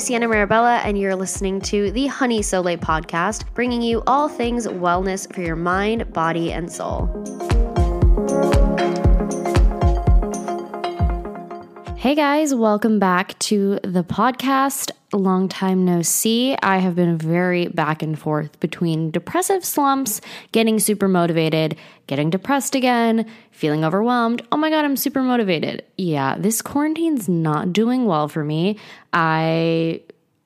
Sienna Marabella, and you're listening to the Honey Soleil podcast, bringing you all things wellness for your mind, body, and soul. Hey guys, welcome back to the podcast. Long time no see. I have been very back and forth between depressive slumps, getting super motivated, getting depressed again, feeling overwhelmed. Oh my God, I'm super motivated. Yeah, this quarantine's not doing well for me. I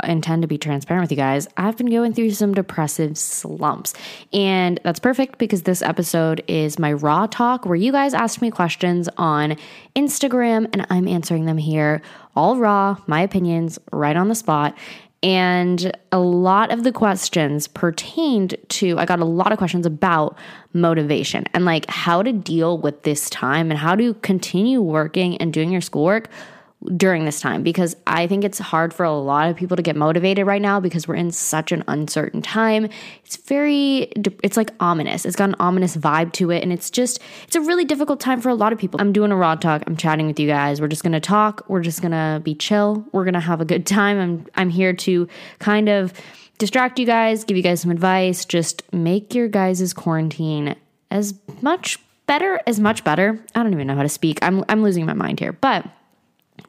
intend to be transparent with you guys, I've been going through some depressive slumps. And that's perfect because this episode is my raw talk where you guys asked me questions on Instagram and I'm answering them here, all raw, my opinions, right on the spot. And a lot of the questions pertained to, I got a lot of questions about motivation and like how to deal with this time and how to continue working and doing your schoolwork during this time because I think it's hard for a lot of people to get motivated right now because we're in such an uncertain time. It's very, it's like ominous. It's got an ominous vibe to it. And it's just, it's a really difficult time for a lot of people. I'm doing a raw talk. I'm chatting with you guys. We're just going to talk. We're just going to be chill. We're going to have a good time. I'm, I'm here to kind of distract you guys, give you guys some advice. Just make your guys' quarantine as much better, as much better. I don't even know how to speak. I'm, I'm losing my mind here. But,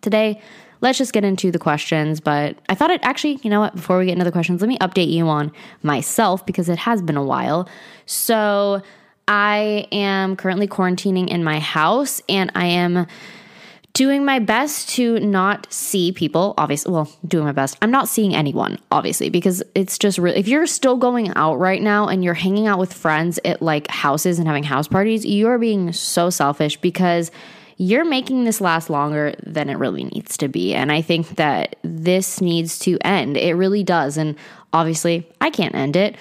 Today, let's just get into the questions. But I thought it actually, you know what, before we get into the questions, let me update you on myself because it has been a while. So I am currently quarantining in my house and I am doing my best to not see people obviously well doing my best i'm not seeing anyone obviously because it's just really if you're still going out right now and you're hanging out with friends at like houses and having house parties you're being so selfish because you're making this last longer than it really needs to be. And I think that this needs to end. It really does. And obviously, I can't end it.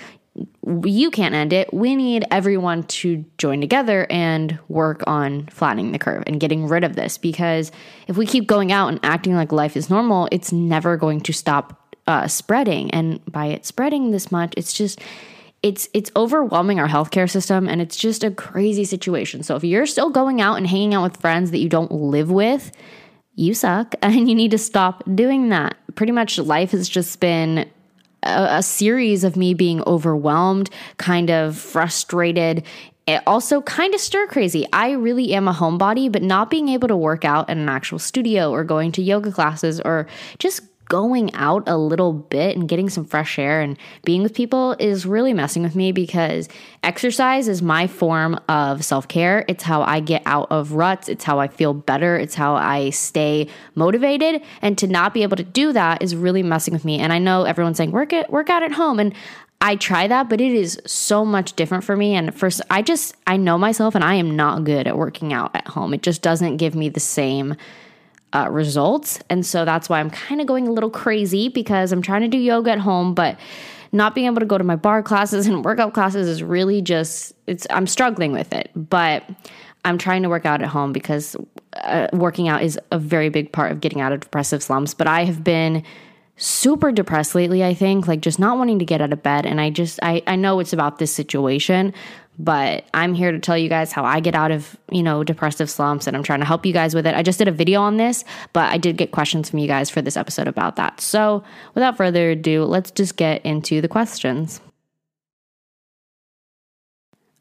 You can't end it. We need everyone to join together and work on flattening the curve and getting rid of this because if we keep going out and acting like life is normal, it's never going to stop uh, spreading. And by it spreading this much, it's just it's it's overwhelming our healthcare system and it's just a crazy situation. So if you're still going out and hanging out with friends that you don't live with, you suck and you need to stop doing that. Pretty much life has just been a, a series of me being overwhelmed, kind of frustrated, it also kind of stir crazy. I really am a homebody, but not being able to work out in an actual studio or going to yoga classes or just going out a little bit and getting some fresh air and being with people is really messing with me because exercise is my form of self care. It's how I get out of ruts. It's how I feel better. It's how I stay motivated. And to not be able to do that is really messing with me. And I know everyone's saying work it, work out at home. And I try that, but it is so much different for me. And first, I just, I know myself and I am not good at working out at home. It just doesn't give me the same uh, results. And so that's why I'm kind of going a little crazy because I'm trying to do yoga at home, but not being able to go to my bar classes and workout classes is really just it's I'm struggling with it. But I'm trying to work out at home because uh, working out is a very big part of getting out of depressive slumps. But I have been super depressed lately, I think, like just not wanting to get out of bed. And I just, I, I know it's about this situation, but I'm here to tell you guys how I get out of, you know, depressive slumps and I'm trying to help you guys with it. I just did a video on this, but I did get questions from you guys for this episode about that. So, without further ado, let's just get into the questions.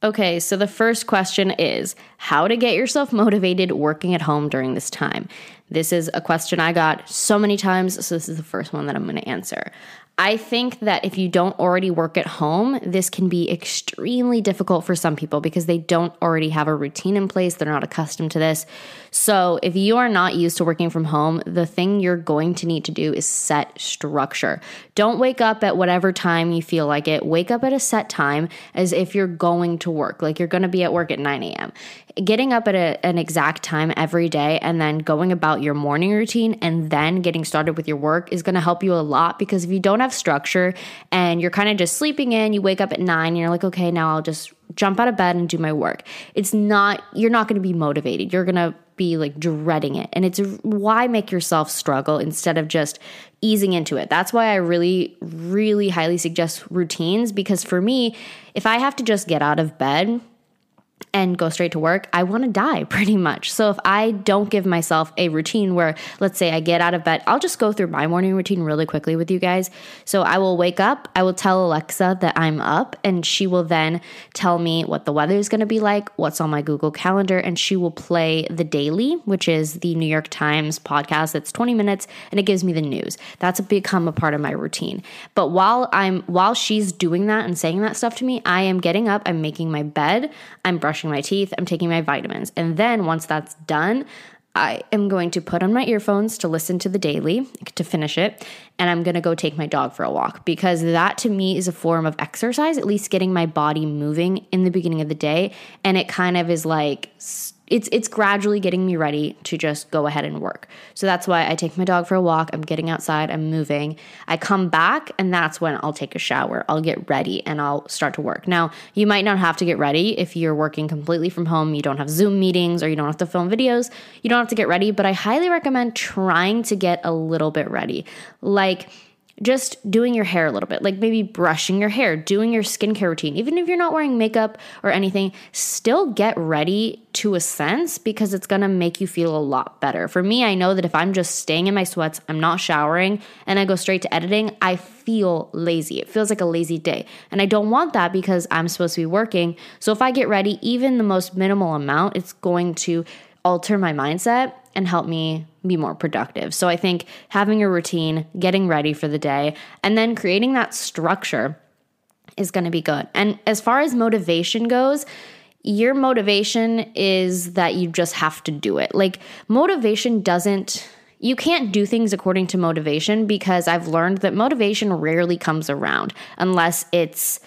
Okay, so the first question is how to get yourself motivated working at home during this time. This is a question I got so many times, so this is the first one that I'm going to answer. I think that if you don't already work at home, this can be extremely difficult for some people because they don't already have a routine in place. They're not accustomed to this. So, if you are not used to working from home, the thing you're going to need to do is set structure. Don't wake up at whatever time you feel like it. Wake up at a set time as if you're going to work, like you're going to be at work at 9 a.m getting up at a, an exact time every day and then going about your morning routine and then getting started with your work is going to help you a lot because if you don't have structure and you're kind of just sleeping in, you wake up at nine and you're like, okay, now I'll just jump out of bed and do my work. It's not, you're not going to be motivated. You're going to be like dreading it. And it's why make yourself struggle instead of just easing into it. That's why I really, really highly suggest routines because for me, if I have to just get out of bed, and go straight to work, I want to die pretty much. So if I don't give myself a routine where, let's say I get out of bed, I'll just go through my morning routine really quickly with you guys. So I will wake up, I will tell Alexa that I'm up, and she will then tell me what the weather is going to be like, what's on my Google Calendar, and she will play The Daily, which is the New York Times podcast that's 20 minutes and it gives me the news. That's become a part of my routine. But while I'm while she's doing that and saying that stuff to me, I am getting up, I'm making my bed, I'm brushing my teeth, I'm taking my vitamins. And then once that's done, I am going to put on my earphones to listen to the daily to finish it. And I'm going to go take my dog for a walk because that to me is a form of exercise, at least getting my body moving in the beginning of the day. And it kind of is like it's it's gradually getting me ready to just go ahead and work. So that's why I take my dog for a walk, I'm getting outside, I'm moving. I come back and that's when I'll take a shower. I'll get ready and I'll start to work. Now, you might not have to get ready if you're working completely from home, you don't have Zoom meetings or you don't have to film videos. You don't have to get ready, but I highly recommend trying to get a little bit ready. Like just doing your hair a little bit, like maybe brushing your hair, doing your skincare routine, even if you're not wearing makeup or anything, still get ready to a sense because it's gonna make you feel a lot better. For me, I know that if I'm just staying in my sweats, I'm not showering, and I go straight to editing, I feel lazy. It feels like a lazy day. And I don't want that because I'm supposed to be working. So if I get ready, even the most minimal amount, it's going to alter my mindset and help me be more productive. So I think having a routine, getting ready for the day, and then creating that structure is going to be good. And as far as motivation goes, your motivation is that you just have to do it. Like motivation doesn't you can't do things according to motivation because I've learned that motivation rarely comes around unless it's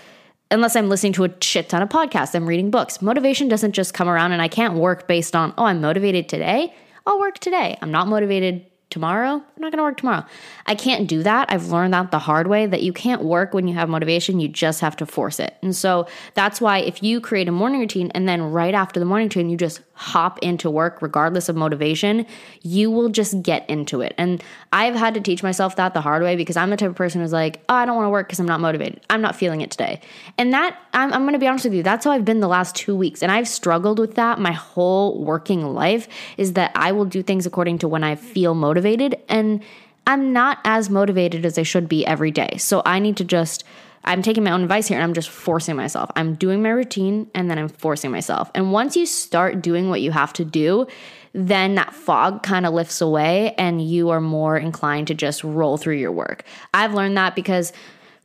unless I'm listening to a shit ton of podcasts, I'm reading books. Motivation doesn't just come around and I can't work based on, oh, I'm motivated today. I'll work today. I'm not motivated tomorrow. I'm not going to work tomorrow. I can't do that. I've learned that the hard way that you can't work when you have motivation. You just have to force it. And so that's why if you create a morning routine and then right after the morning routine, you just hop into work regardless of motivation, you will just get into it. And I've had to teach myself that the hard way because I'm the type of person who's like, oh, I don't want to work because I'm not motivated. I'm not feeling it today. And that, I'm, I'm going to be honest with you, that's how I've been the last two weeks. And I've struggled with that my whole working life is that I will do things according to when I feel motivated. And I'm not as motivated as I should be every day. So I need to just I'm taking my own advice here and I'm just forcing myself. I'm doing my routine and then I'm forcing myself. And once you start doing what you have to do, then that fog kind of lifts away and you are more inclined to just roll through your work. I've learned that because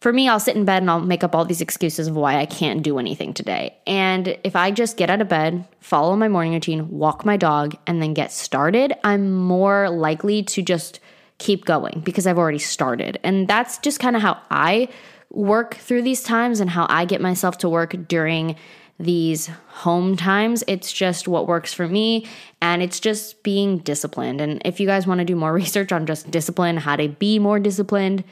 for me, I'll sit in bed and I'll make up all these excuses of why I can't do anything today. And if I just get out of bed, follow my morning routine, walk my dog, and then get started, I'm more likely to just keep going because I've already started. And that's just kind of how I work through these times and how I get myself to work during these home times. It's just what works for me and it's just being disciplined. And if you guys want to do more research on just discipline, how to be more disciplined,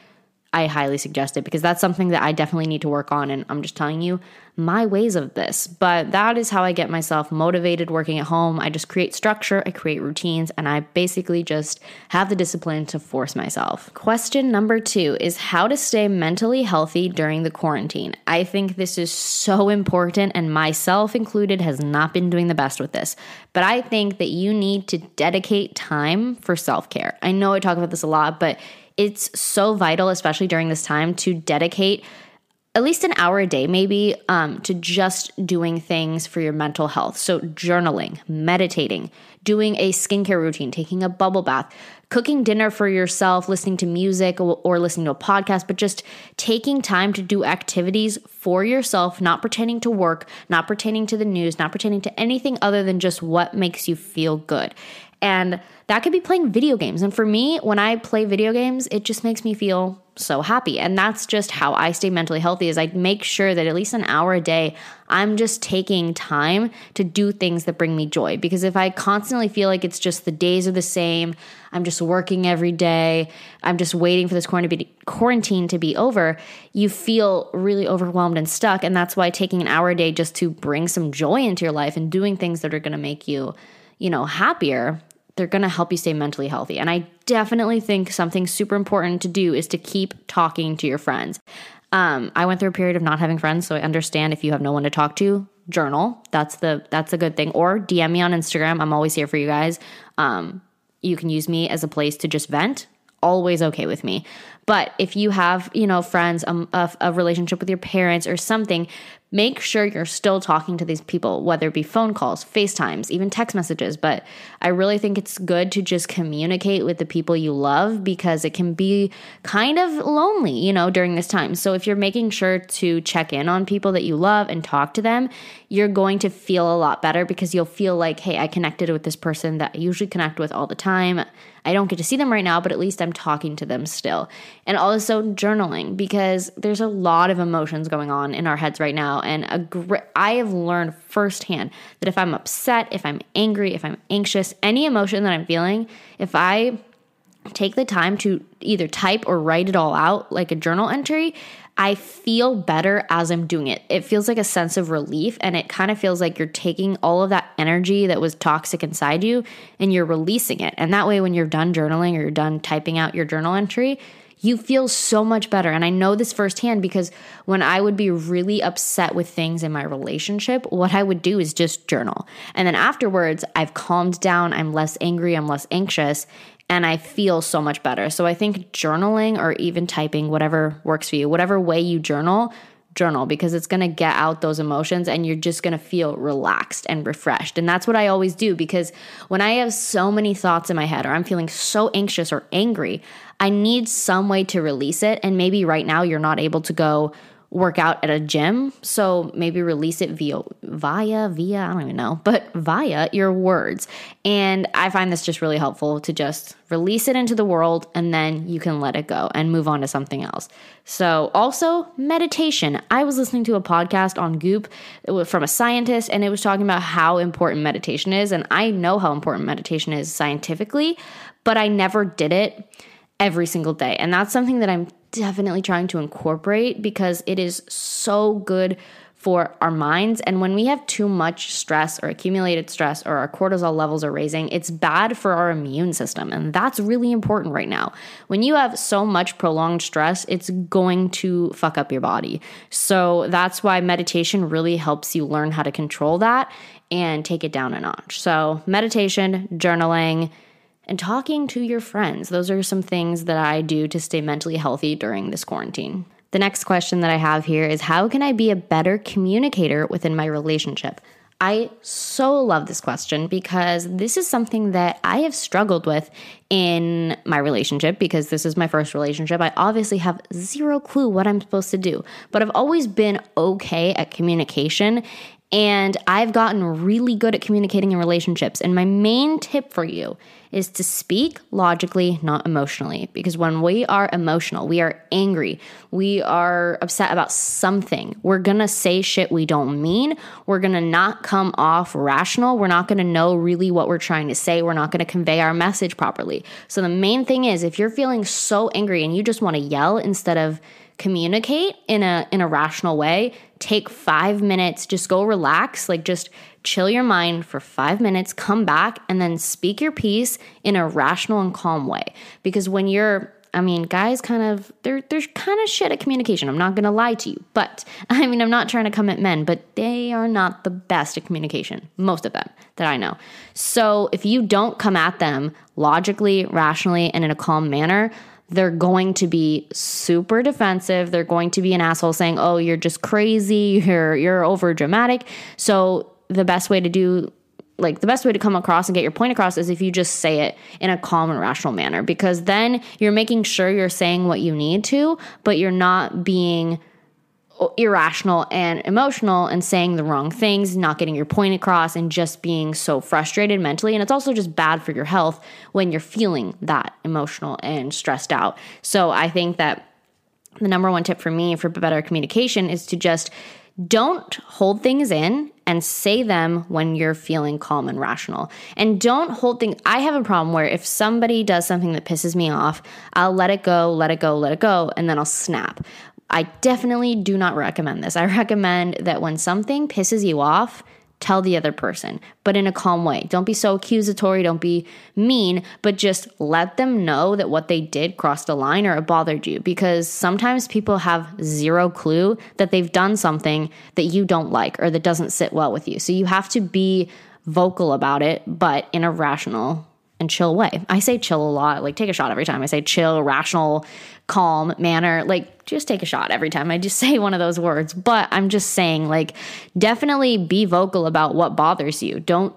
I highly suggest it because that's something that I definitely need to work on. And I'm just telling you my ways of this. But that is how I get myself motivated working at home. I just create structure, I create routines, and I basically just have the discipline to force myself. Question number two is how to stay mentally healthy during the quarantine. I think this is so important, and myself included has not been doing the best with this. But I think that you need to dedicate time for self care. I know I talk about this a lot, but it's so vital, especially during this time, to dedicate at least an hour a day, maybe, um, to just doing things for your mental health. So, journaling, meditating, doing a skincare routine, taking a bubble bath, cooking dinner for yourself, listening to music or, or listening to a podcast, but just taking time to do activities for yourself, not pretending to work, not pertaining to the news, not pertaining to anything other than just what makes you feel good. And that could be playing video games. And for me, when I play video games, it just makes me feel so happy. And that's just how I stay mentally healthy is I make sure that at least an hour a day, I'm just taking time to do things that bring me joy. Because if I constantly feel like it's just the days are the same, I'm just working every day, I'm just waiting for this quarantine to be over, you feel really overwhelmed and stuck. And that's why taking an hour a day just to bring some joy into your life and doing things that are going to make you, you know, happier they're going to help you stay mentally healthy. And I definitely think something super important to do is to keep talking to your friends. Um, I went through a period of not having friends, so I understand if you have no one to talk to, journal. That's the that's a good thing. Or DM me on Instagram. I'm always here for you guys. Um, you can use me as a place to just vent. Always okay with me. But if you have, you know, friends, um, a, a relationship with your parents or something, make sure you're still talking to these people, whether it be phone calls, FaceTimes, even text messages. But I really think it's good to just communicate with the people you love because it can be kind of lonely, you know, during this time. So if you're making sure to check in on people that you love and talk to them, you're going to feel a lot better because you'll feel like, hey, I connected with this person that I usually connect with all the time. I don't get to see them right now, but at least I'm talking to them still. And also journaling because there's a lot of emotions going on in our heads right now and a gr- I have learned firsthand that if I'm upset, if I'm angry, if I'm anxious, any emotion that I'm feeling, if I take the time to either type or write it all out like a journal entry, I feel better as I'm doing it. It feels like a sense of relief and it kind of feels like you're taking all of that energy that was toxic inside you and you're releasing it. And that way, when you're done journaling or you're done typing out your journal entry, you feel so much better. And I know this firsthand because when I would be really upset with things in my relationship, what I would do is just journal. And then afterwards, I've calmed down, I'm less angry, I'm less anxious, and I feel so much better. So I think journaling or even typing, whatever works for you, whatever way you journal, journal because it's going to get out those emotions and you're just going to feel relaxed and refreshed. And that's what I always do because when I have so many thoughts in my head or I'm feeling so anxious or angry, I need some way to release it. And maybe right now you're not able to go work out at a gym. So maybe release it via, via, via, I don't even know, but via your words. And I find this just really helpful to just release it into the world and then you can let it go and move on to something else. So, also meditation. I was listening to a podcast on Goop from a scientist and it was talking about how important meditation is. And I know how important meditation is scientifically, but I never did it every single day. And that's something that I'm definitely trying to incorporate because it is so good for our minds. And when we have too much stress or accumulated stress or our cortisol levels are raising, it's bad for our immune system. And that's really important right now. When you have so much prolonged stress, it's going to fuck up your body. So that's why meditation really helps you learn how to control that and take it down a notch. So, meditation, journaling, and talking to your friends. Those are some things that I do to stay mentally healthy during this quarantine. The next question that I have here is How can I be a better communicator within my relationship? I so love this question because this is something that I have struggled with in my relationship because this is my first relationship. I obviously have zero clue what I'm supposed to do, but I've always been okay at communication and I've gotten really good at communicating in relationships. And my main tip for you is to speak logically, not emotionally. Because when we are emotional, we are angry, we are upset about something, we're gonna say shit we don't mean. We're gonna not come off rational. We're not gonna know really what we're trying to say. We're not gonna convey our message properly. So the main thing is if you're feeling so angry and you just wanna yell instead of communicate in a in a rational way take 5 minutes just go relax like just chill your mind for 5 minutes come back and then speak your piece in a rational and calm way because when you're I mean, guys kind of they're they're kind of shit at communication. I'm not gonna lie to you, but I mean, I'm not trying to come at men, but they are not the best at communication. Most of them that I know. So if you don't come at them logically, rationally, and in a calm manner, they're going to be super defensive. They're going to be an asshole saying, "Oh, you're just crazy. You're you're over dramatic." So the best way to do like the best way to come across and get your point across is if you just say it in a calm and rational manner because then you're making sure you're saying what you need to, but you're not being irrational and emotional and saying the wrong things, not getting your point across, and just being so frustrated mentally. And it's also just bad for your health when you're feeling that emotional and stressed out. So I think that the number one tip for me for better communication is to just don't hold things in and say them when you're feeling calm and rational. And don't hold things. I have a problem where if somebody does something that pisses me off, I'll let it go, let it go, let it go, and then I'll snap. I definitely do not recommend this. I recommend that when something pisses you off, tell the other person, but in a calm way. Don't be so accusatory, don't be mean, but just let them know that what they did crossed a line or it bothered you because sometimes people have zero clue that they've done something that you don't like or that doesn't sit well with you. So you have to be vocal about it, but in a rational and chill way. I say chill a lot, like take a shot every time I say chill, rational, calm manner. Like just take a shot every time I just say one of those words. But I'm just saying, like, definitely be vocal about what bothers you. Don't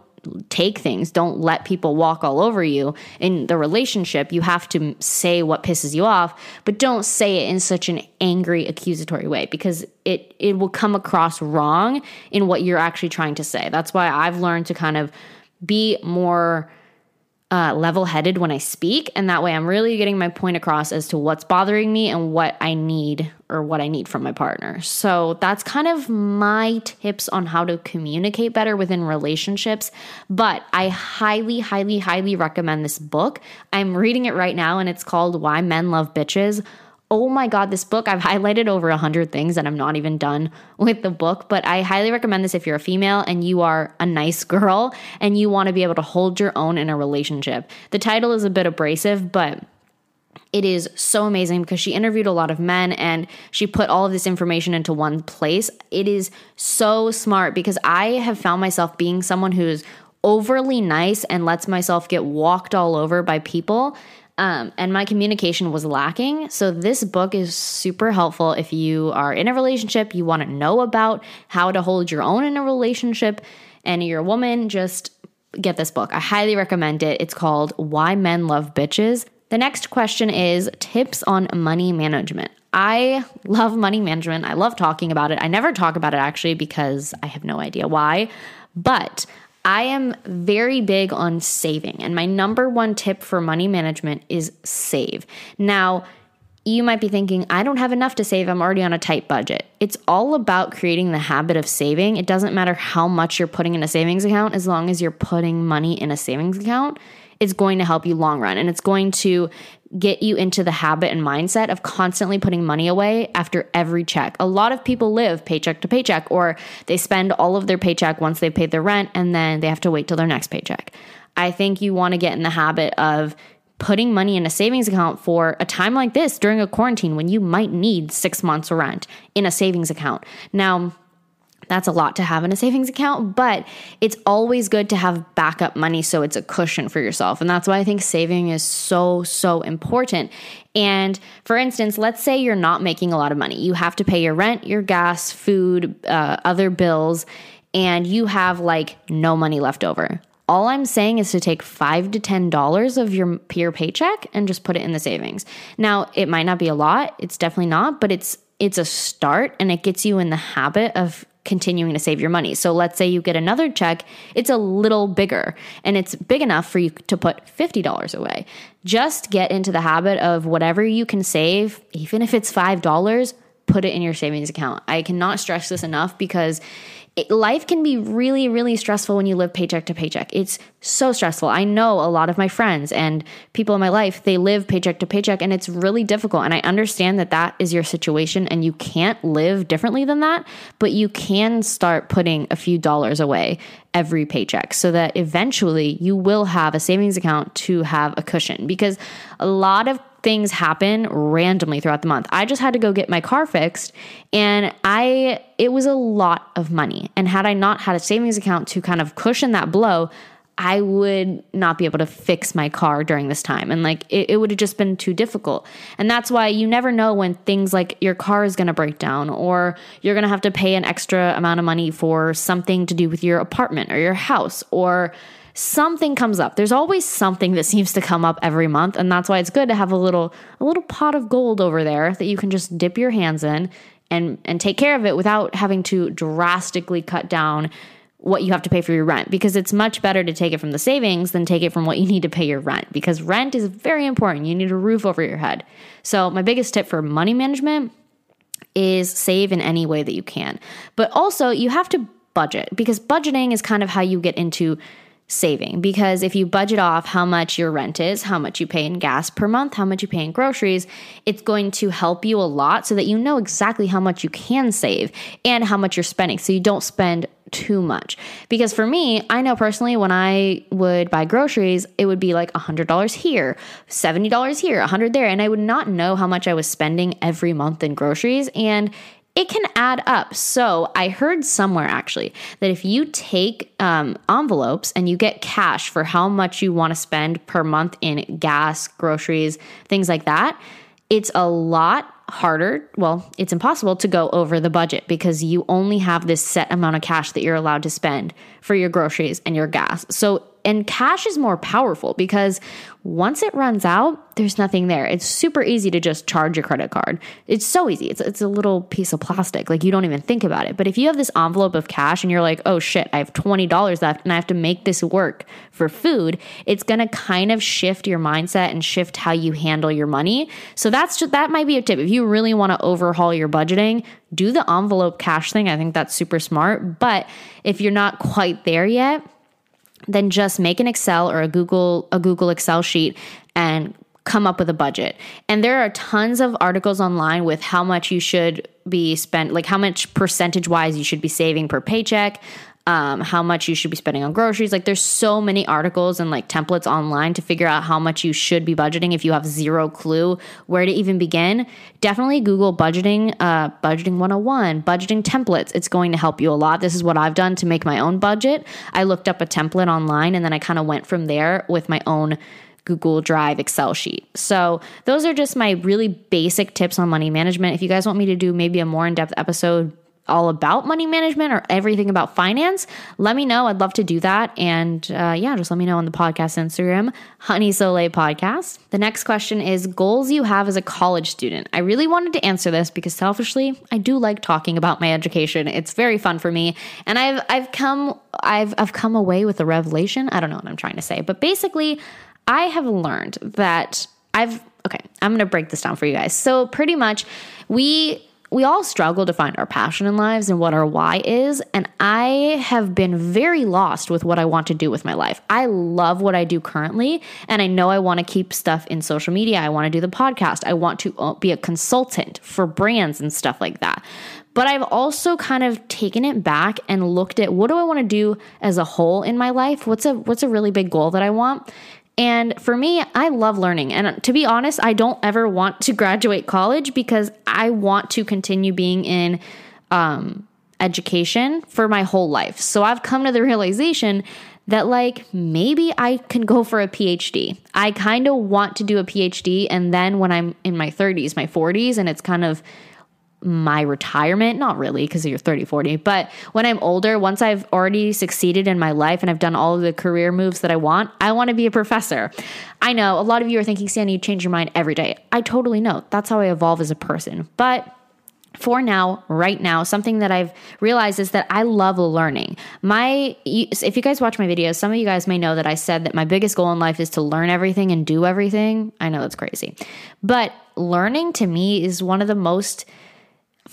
take things. Don't let people walk all over you in the relationship. You have to say what pisses you off, but don't say it in such an angry, accusatory way because it it will come across wrong in what you're actually trying to say. That's why I've learned to kind of be more uh, level headed when I speak. And that way I'm really getting my point across as to what's bothering me and what I need or what I need from my partner. So that's kind of my tips on how to communicate better within relationships. But I highly, highly, highly recommend this book. I'm reading it right now and it's called Why Men Love Bitches oh my God, this book, I've highlighted over a hundred things and I'm not even done with the book, but I highly recommend this if you're a female and you are a nice girl and you want to be able to hold your own in a relationship. The title is a bit abrasive, but it is so amazing because she interviewed a lot of men and she put all of this information into one place. It is so smart because I have found myself being someone who's overly nice and lets myself get walked all over by people um, and my communication was lacking. So, this book is super helpful if you are in a relationship, you want to know about how to hold your own in a relationship, and you're a woman, just get this book. I highly recommend it. It's called Why Men Love Bitches. The next question is tips on money management. I love money management. I love talking about it. I never talk about it actually because I have no idea why. But I am very big on saving, and my number one tip for money management is save. Now, you might be thinking, I don't have enough to save. I'm already on a tight budget. It's all about creating the habit of saving. It doesn't matter how much you're putting in a savings account, as long as you're putting money in a savings account, it's going to help you long run and it's going to get you into the habit and mindset of constantly putting money away after every check. A lot of people live paycheck to paycheck, or they spend all of their paycheck once they've paid their rent and then they have to wait till their next paycheck. I think you want to get in the habit of putting money in a savings account for a time like this during a quarantine when you might need six months rent in a savings account. Now, that's a lot to have in a savings account, but it's always good to have backup money so it's a cushion for yourself. And that's why I think saving is so, so important. And for instance, let's say you're not making a lot of money. You have to pay your rent, your gas, food, uh, other bills, and you have like no money left over. All I'm saying is to take five to ten dollars of your your paycheck and just put it in the savings. Now, it might not be a lot. It's definitely not, but it's it's a start and it gets you in the habit of continuing to save your money. So let's say you get another check, it's a little bigger and it's big enough for you to put $50 away. Just get into the habit of whatever you can save, even if it's $5, put it in your savings account. I cannot stress this enough because it, life can be really, really stressful when you live paycheck to paycheck. It's so stressful. I know a lot of my friends and people in my life, they live paycheck to paycheck and it's really difficult. And I understand that that is your situation and you can't live differently than that, but you can start putting a few dollars away every paycheck so that eventually you will have a savings account to have a cushion because a lot of things happen randomly throughout the month. I just had to go get my car fixed and I it was a lot of money. And had I not had a savings account to kind of cushion that blow, I would not be able to fix my car during this time. And like it, it would have just been too difficult. And that's why you never know when things like your car is going to break down or you're going to have to pay an extra amount of money for something to do with your apartment or your house or something comes up. There's always something that seems to come up every month, and that's why it's good to have a little a little pot of gold over there that you can just dip your hands in and and take care of it without having to drastically cut down what you have to pay for your rent because it's much better to take it from the savings than take it from what you need to pay your rent because rent is very important. You need a roof over your head. So, my biggest tip for money management is save in any way that you can. But also, you have to budget because budgeting is kind of how you get into saving. Because if you budget off how much your rent is, how much you pay in gas per month, how much you pay in groceries, it's going to help you a lot so that you know exactly how much you can save and how much you're spending. So you don't spend too much. Because for me, I know personally when I would buy groceries, it would be like $100 here, $70 here, 100 there, and I would not know how much I was spending every month in groceries. And it can add up. So I heard somewhere actually that if you take um, envelopes and you get cash for how much you want to spend per month in gas, groceries, things like that, it's a lot harder. Well, it's impossible to go over the budget because you only have this set amount of cash that you're allowed to spend for your groceries and your gas. So and cash is more powerful because once it runs out, there's nothing there. It's super easy to just charge your credit card. It's so easy. It's, it's a little piece of plastic. Like you don't even think about it. But if you have this envelope of cash and you're like, oh shit, I have $20 left and I have to make this work for food, it's going to kind of shift your mindset and shift how you handle your money. So that's just, that might be a tip. If you really want to overhaul your budgeting, do the envelope cash thing. I think that's super smart. But if you're not quite there yet, then just make an Excel or a Google a Google Excel sheet and come up with a budget. And there are tons of articles online with how much you should be spent like how much percentage wise you should be saving per paycheck um, how much you should be spending on groceries. Like there's so many articles and like templates online to figure out how much you should be budgeting if you have zero clue where to even begin. Definitely Google budgeting, uh, budgeting 101, budgeting templates. It's going to help you a lot. This is what I've done to make my own budget. I looked up a template online and then I kind of went from there with my own Google Drive Excel sheet. So, those are just my really basic tips on money management. If you guys want me to do maybe a more in depth episode, all about money management or everything about finance, let me know. I'd love to do that. And uh, yeah, just let me know on the podcast Instagram, Honey Soleil Podcast. The next question is goals you have as a college student. I really wanted to answer this because selfishly, I do like talking about my education. It's very fun for me, and I've I've come I've I've come away with a revelation. I don't know what I'm trying to say, but basically, I have learned that I've okay. I'm gonna break this down for you guys. So pretty much, we we all struggle to find our passion in lives and what our why is. And I have been very lost with what I want to do with my life. I love what I do currently. And I know I want to keep stuff in social media. I want to do the podcast. I want to uh, be a consultant for brands and stuff like that. But I've also kind of taken it back and looked at what do I want to do as a whole in my life? What's a what's a really big goal that I want? And for me, I love learning. And to be honest, I don't ever want to graduate college because I want to continue being in um, education for my whole life. So I've come to the realization that, like, maybe I can go for a PhD. I kind of want to do a PhD. And then when I'm in my 30s, my 40s, and it's kind of my retirement not really because you're 30 40 but when i'm older once i've already succeeded in my life and i've done all of the career moves that i want i want to be a professor. I know a lot of you are thinking sandy you change your mind every day. I totally know. That's how i evolve as a person. But for now, right now, something that I've realized is that I love learning. My, if you guys watch my videos, some of you guys may know that I said that my biggest goal in life is to learn everything and do everything. I know that's crazy, but learning to me is one of the most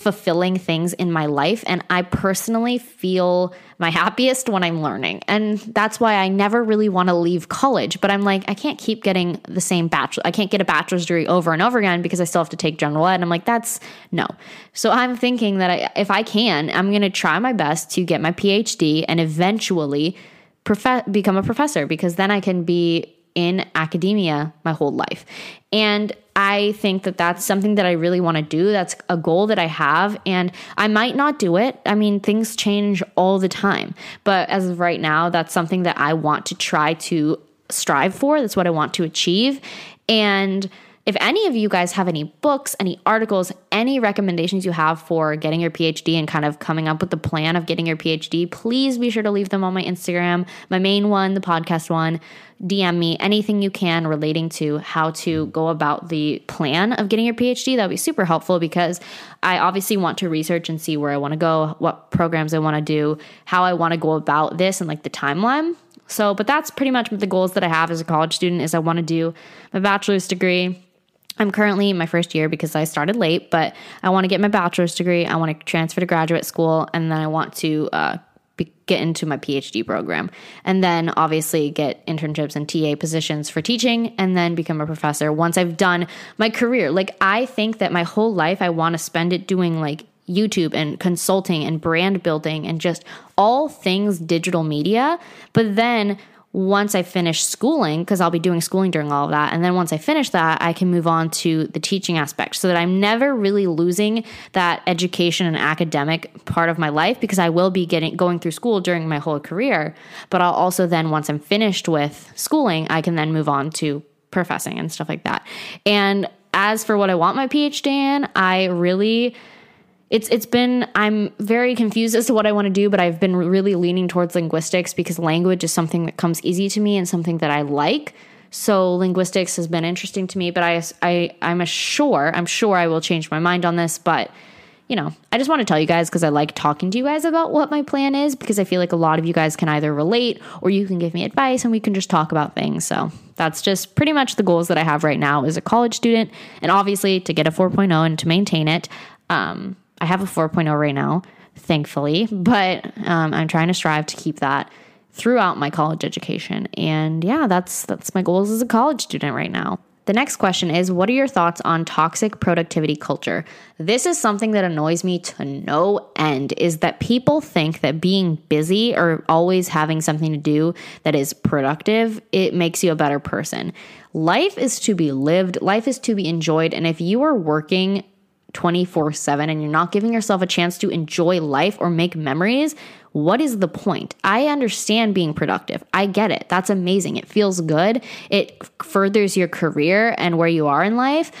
fulfilling things in my life. And I personally feel my happiest when I'm learning. And that's why I never really want to leave college. But I'm like, I can't keep getting the same bachelor. I can't get a bachelor's degree over and over again because I still have to take general ed. And I'm like, that's no. So I'm thinking that I, if I can, I'm going to try my best to get my PhD and eventually prof- become a professor because then I can be in academia my whole life. And I think that that's something that I really want to do. That's a goal that I have. And I might not do it. I mean, things change all the time. But as of right now, that's something that I want to try to strive for. That's what I want to achieve. And if any of you guys have any books, any articles, any recommendations you have for getting your PhD and kind of coming up with the plan of getting your PhD, please be sure to leave them on my Instagram, my main one, the podcast one. DM me anything you can relating to how to go about the plan of getting your PhD. That would be super helpful because I obviously want to research and see where I want to go, what programs I want to do, how I want to go about this, and like the timeline. So, but that's pretty much the goals that I have as a college student is I want to do my bachelor's degree I'm currently in my first year because I started late, but I want to get my bachelor's degree. I want to transfer to graduate school, and then I want to uh, be, get into my PhD program. And then obviously get internships and TA positions for teaching, and then become a professor once I've done my career. Like, I think that my whole life, I want to spend it doing like YouTube and consulting and brand building and just all things digital media. But then once I finish schooling, because I'll be doing schooling during all of that, and then once I finish that, I can move on to the teaching aspect so that I'm never really losing that education and academic part of my life because I will be getting going through school during my whole career. But I'll also then, once I'm finished with schooling, I can then move on to professing and stuff like that. And as for what I want my PhD in, I really it's it's been I'm very confused as to what I want to do, but I've been really leaning towards linguistics because language is something that comes easy to me and something that I like. So linguistics has been interesting to me, but I I I'm sure I'm sure I will change my mind on this, but you know, I just want to tell you guys because I like talking to you guys about what my plan is because I feel like a lot of you guys can either relate or you can give me advice and we can just talk about things. So that's just pretty much the goals that I have right now as a college student. And obviously, to get a 4.0 and to maintain it, um, I have a 4.0 right now, thankfully, but um, I'm trying to strive to keep that throughout my college education. And yeah, that's that's my goals as a college student right now. The next question is What are your thoughts on toxic productivity culture? This is something that annoys me to no end is that people think that being busy or always having something to do that is productive, it makes you a better person. Life is to be lived, life is to be enjoyed, and if you are working 24 7 and you're not giving yourself a chance to enjoy life or make memories, what is the point? I understand being productive. I get it. That's amazing. It feels good. It furthers your career and where you are in life.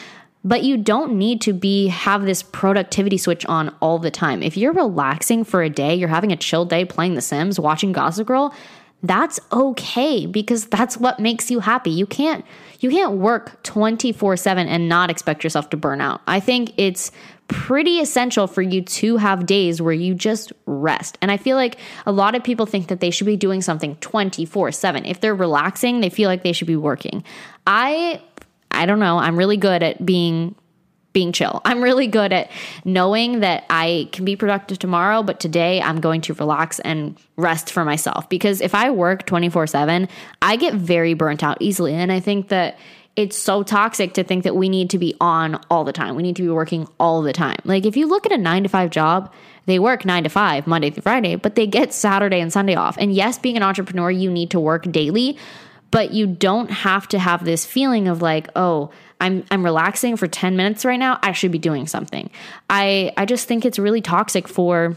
But you don't need to be have this productivity switch on all the time. If you're relaxing for a day, you're having a chill day playing The Sims, watching Gossip Girl, that's okay because that's what makes you happy. You can't you can't work 24/7 and not expect yourself to burn out. I think it's pretty essential for you to have days where you just rest. And I feel like a lot of people think that they should be doing something 24/7. If they're relaxing, they feel like they should be working. I I don't know, I'm really good at being being chill. I'm really good at knowing that I can be productive tomorrow, but today I'm going to relax and rest for myself. Because if I work 24 7, I get very burnt out easily. And I think that it's so toxic to think that we need to be on all the time. We need to be working all the time. Like if you look at a nine to five job, they work nine to five, Monday through Friday, but they get Saturday and Sunday off. And yes, being an entrepreneur, you need to work daily, but you don't have to have this feeling of like, oh, I'm I'm relaxing for 10 minutes right now, I should be doing something. I I just think it's really toxic for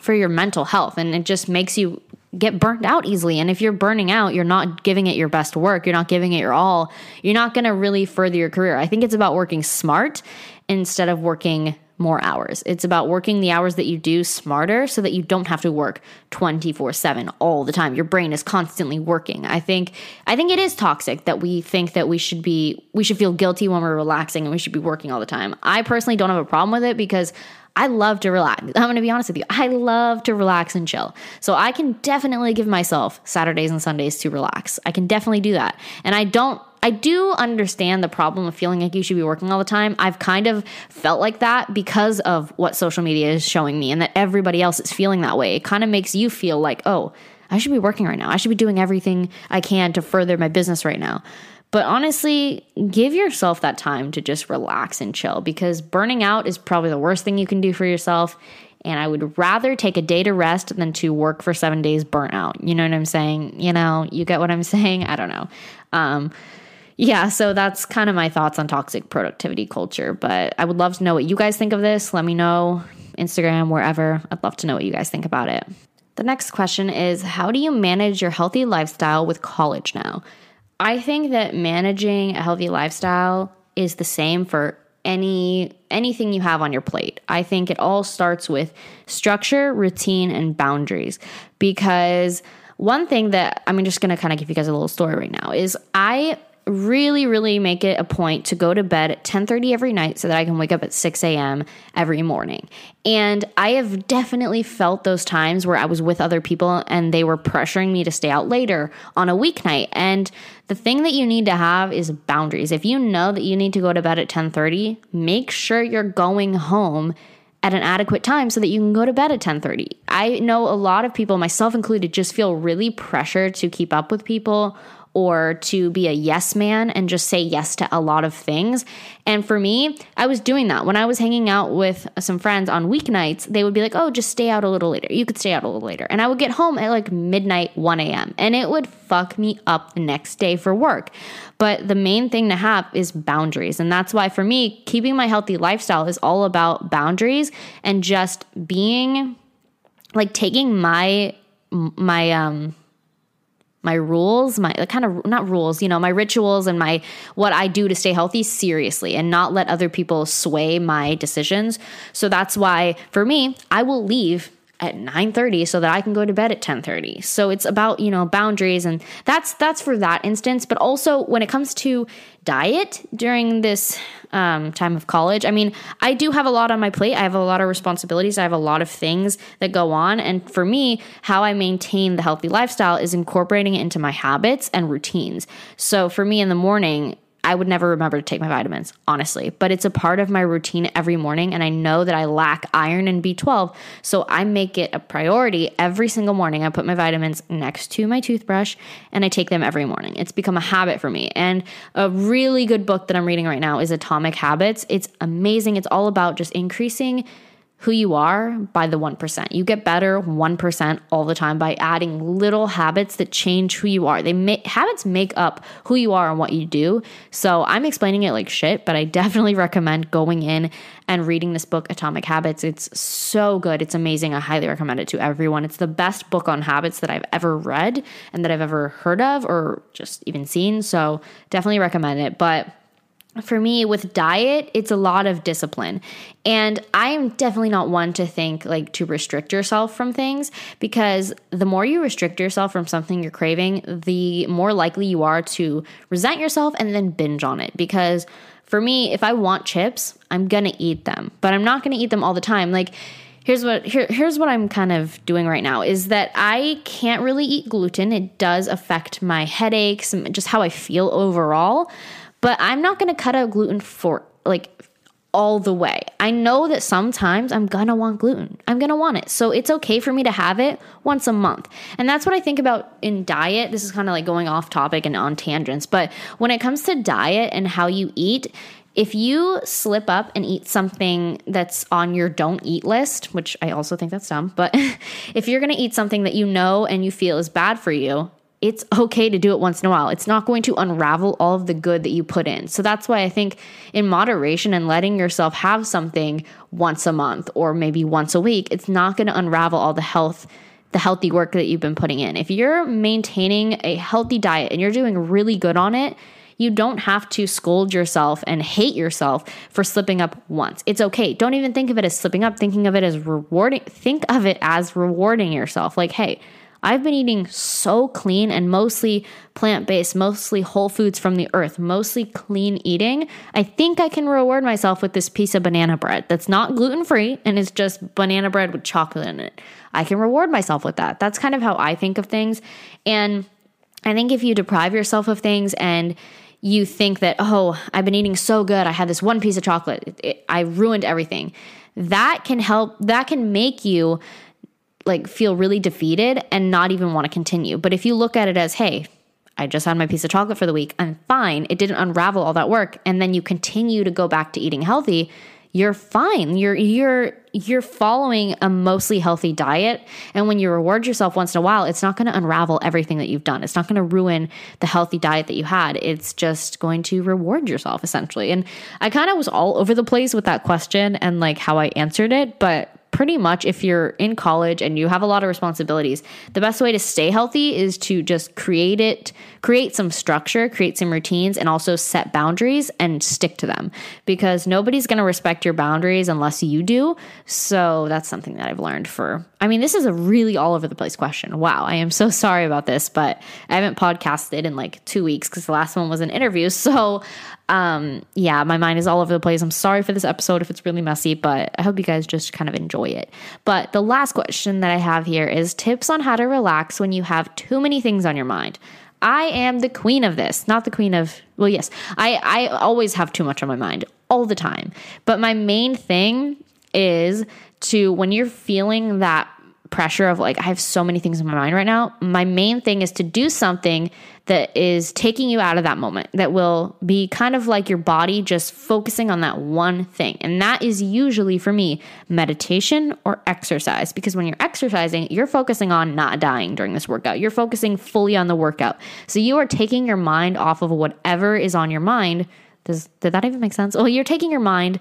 for your mental health and it just makes you get burned out easily. And if you're burning out, you're not giving it your best work, you're not giving it your all, you're not going to really further your career. I think it's about working smart instead of working more hours. It's about working the hours that you do smarter so that you don't have to work 24/7 all the time. Your brain is constantly working. I think I think it is toxic that we think that we should be we should feel guilty when we're relaxing and we should be working all the time. I personally don't have a problem with it because I love to relax. I'm going to be honest with you. I love to relax and chill. So I can definitely give myself Saturdays and Sundays to relax. I can definitely do that. And I don't I do understand the problem of feeling like you should be working all the time. I've kind of felt like that because of what social media is showing me and that everybody else is feeling that way. It kind of makes you feel like, oh, I should be working right now. I should be doing everything I can to further my business right now. But honestly, give yourself that time to just relax and chill because burning out is probably the worst thing you can do for yourself. And I would rather take a day to rest than to work for seven days burnt out. You know what I'm saying? You know, you get what I'm saying? I don't know. Um, yeah, so that's kind of my thoughts on toxic productivity culture. But I would love to know what you guys think of this. Let me know, Instagram, wherever. I'd love to know what you guys think about it. The next question is How do you manage your healthy lifestyle with college now? I think that managing a healthy lifestyle is the same for any anything you have on your plate. I think it all starts with structure, routine and boundaries because one thing that I'm just going to kind of give you guys a little story right now is I really really make it a point to go to bed at 10:30 every night so that I can wake up at 6 a.m. every morning. And I have definitely felt those times where I was with other people and they were pressuring me to stay out later on a weeknight. And the thing that you need to have is boundaries. If you know that you need to go to bed at 10:30, make sure you're going home at an adequate time so that you can go to bed at 10:30. I know a lot of people myself included just feel really pressured to keep up with people or to be a yes man and just say yes to a lot of things. And for me, I was doing that. When I was hanging out with some friends on weeknights, they would be like, oh, just stay out a little later. You could stay out a little later. And I would get home at like midnight, 1 a.m., and it would fuck me up the next day for work. But the main thing to have is boundaries. And that's why for me, keeping my healthy lifestyle is all about boundaries and just being like taking my, my, um, my rules, my kind of not rules, you know, my rituals and my what I do to stay healthy seriously and not let other people sway my decisions. So that's why for me, I will leave at 9:30 so that I can go to bed at 10:30. So it's about, you know, boundaries and that's that's for that instance, but also when it comes to diet during this um, time of college. I mean, I do have a lot on my plate. I have a lot of responsibilities. I have a lot of things that go on. And for me, how I maintain the healthy lifestyle is incorporating it into my habits and routines. So for me in the morning, I would never remember to take my vitamins, honestly, but it's a part of my routine every morning. And I know that I lack iron and B12. So I make it a priority every single morning. I put my vitamins next to my toothbrush and I take them every morning. It's become a habit for me. And a really good book that I'm reading right now is Atomic Habits. It's amazing. It's all about just increasing who you are by the 1%. You get better 1% all the time by adding little habits that change who you are. They make habits make up who you are and what you do. So I'm explaining it like shit, but I definitely recommend going in and reading this book Atomic Habits. It's so good. It's amazing. I highly recommend it to everyone. It's the best book on habits that I've ever read and that I've ever heard of or just even seen. So definitely recommend it. But for me with diet it's a lot of discipline. And i'm definitely not one to think like to restrict yourself from things because the more you restrict yourself from something you're craving the more likely you are to resent yourself and then binge on it. Because for me if i want chips i'm gonna eat them but i'm not gonna eat them all the time. Like here's what here, here's what i'm kind of doing right now is that i can't really eat gluten. It does affect my headaches and just how i feel overall but I'm not going to cut out gluten for like all the way. I know that sometimes I'm gonna want gluten. I'm gonna want it. So it's okay for me to have it once a month. And that's what I think about in diet. This is kind of like going off topic and on tangents. But when it comes to diet and how you eat, if you slip up and eat something that's on your don't eat list, which I also think that's dumb, but if you're gonna eat something that you know and you feel is bad for you, it's okay to do it once in a while. It's not going to unravel all of the good that you put in. So that's why I think in moderation and letting yourself have something once a month or maybe once a week, it's not going to unravel all the health the healthy work that you've been putting in. If you're maintaining a healthy diet and you're doing really good on it, you don't have to scold yourself and hate yourself for slipping up once. It's okay. Don't even think of it as slipping up, thinking of it as rewarding. Think of it as rewarding yourself. Like, hey, I've been eating so clean and mostly plant based, mostly whole foods from the earth, mostly clean eating. I think I can reward myself with this piece of banana bread that's not gluten free and it's just banana bread with chocolate in it. I can reward myself with that. That's kind of how I think of things. And I think if you deprive yourself of things and you think that, oh, I've been eating so good, I had this one piece of chocolate, it, it, I ruined everything. That can help, that can make you like feel really defeated and not even want to continue. But if you look at it as, hey, I just had my piece of chocolate for the week, I'm fine. It didn't unravel all that work. And then you continue to go back to eating healthy, you're fine. You're you're you're following a mostly healthy diet. And when you reward yourself once in a while, it's not going to unravel everything that you've done. It's not going to ruin the healthy diet that you had. It's just going to reward yourself essentially. And I kind of was all over the place with that question and like how I answered it, but pretty much if you're in college and you have a lot of responsibilities, the best way to stay healthy is to just create it, create some structure, create some routines, and also set boundaries and stick to them because nobody's going to respect your boundaries unless you do. So that's something that I've learned for. I mean, this is a really all over the place question. Wow, I am so sorry about this, but I haven't podcasted in like two weeks because the last one was an interview. So um yeah my mind is all over the place i'm sorry for this episode if it's really messy but i hope you guys just kind of enjoy it but the last question that i have here is tips on how to relax when you have too many things on your mind i am the queen of this not the queen of well yes i i always have too much on my mind all the time but my main thing is to when you're feeling that pressure of like, I have so many things in my mind right now, my main thing is to do something that is taking you out of that moment, that will be kind of like your body just focusing on that one thing. And that is usually for me meditation or exercise, because when you're exercising, you're focusing on not dying during this workout. You're focusing fully on the workout. So you are taking your mind off of whatever is on your mind. Does, did that even make sense? Well, you're taking your mind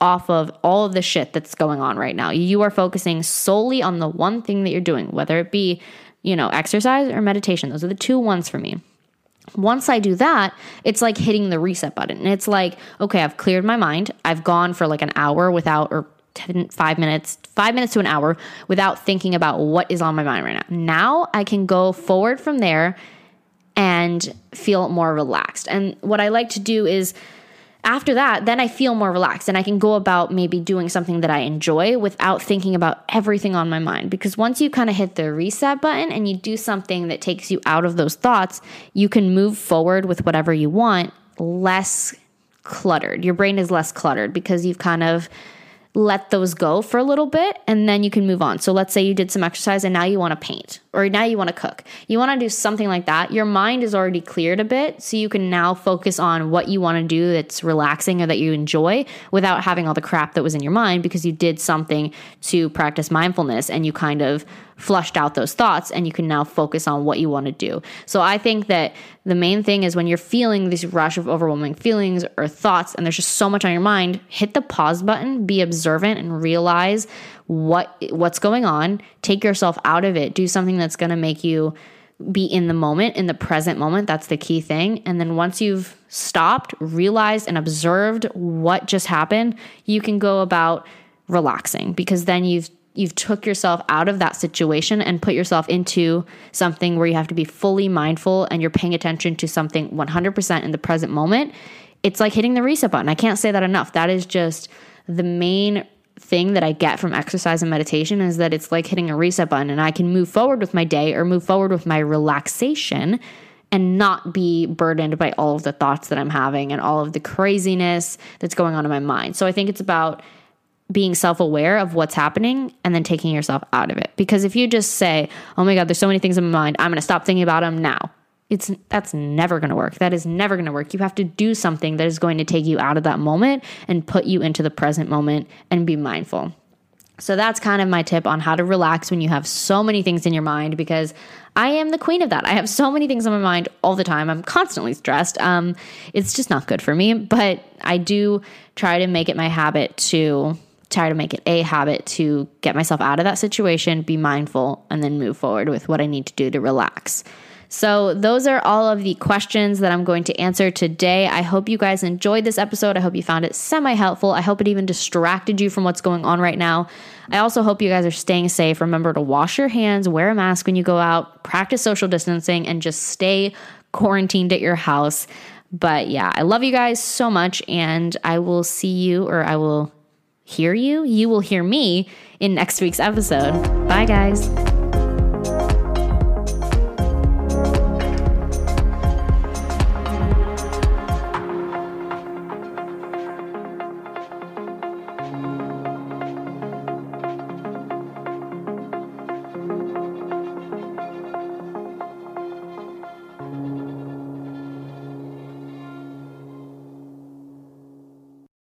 off of all of the shit that's going on right now. You are focusing solely on the one thing that you're doing, whether it be, you know, exercise or meditation. Those are the two ones for me. Once I do that, it's like hitting the reset button. And it's like, okay, I've cleared my mind. I've gone for like an hour without, or 10, five minutes, five minutes to an hour without thinking about what is on my mind right now. Now I can go forward from there and feel more relaxed. And what I like to do is, after that, then I feel more relaxed and I can go about maybe doing something that I enjoy without thinking about everything on my mind. Because once you kind of hit the reset button and you do something that takes you out of those thoughts, you can move forward with whatever you want less cluttered. Your brain is less cluttered because you've kind of let those go for a little bit and then you can move on. So let's say you did some exercise and now you want to paint or now you want to cook. You want to do something like that. Your mind is already cleared a bit, so you can now focus on what you want to do that's relaxing or that you enjoy without having all the crap that was in your mind because you did something to practice mindfulness and you kind of flushed out those thoughts and you can now focus on what you want to do. So I think that the main thing is when you're feeling this rush of overwhelming feelings or thoughts and there's just so much on your mind, hit the pause button, be observant and realize what what's going on, take yourself out of it, do something that's going to make you be in the moment, in the present moment. That's the key thing. And then once you've stopped, realized, and observed what just happened, you can go about relaxing because then you've you've took yourself out of that situation and put yourself into something where you have to be fully mindful and you're paying attention to something 100% in the present moment it's like hitting the reset button. I can't say that enough. That is just the main thing that i get from exercise and meditation is that it's like hitting a reset button and i can move forward with my day or move forward with my relaxation and not be burdened by all of the thoughts that i'm having and all of the craziness that's going on in my mind. So i think it's about being self aware of what's happening and then taking yourself out of it. Because if you just say, oh my God, there's so many things in my mind, I'm going to stop thinking about them now. It's that's never going to work. That is never going to work. You have to do something that is going to take you out of that moment and put you into the present moment and be mindful. So that's kind of my tip on how to relax when you have so many things in your mind because I am the queen of that. I have so many things on my mind all the time. I'm constantly stressed. Um, it's just not good for me, but I do try to make it my habit to try to make it a habit to get myself out of that situation, be mindful, and then move forward with what I need to do to relax. So, those are all of the questions that I'm going to answer today. I hope you guys enjoyed this episode. I hope you found it semi helpful. I hope it even distracted you from what's going on right now. I also hope you guys are staying safe. Remember to wash your hands, wear a mask when you go out, practice social distancing, and just stay quarantined at your house. But yeah, I love you guys so much, and I will see you, or I will hear you, you will hear me in next week's episode. Bye, guys.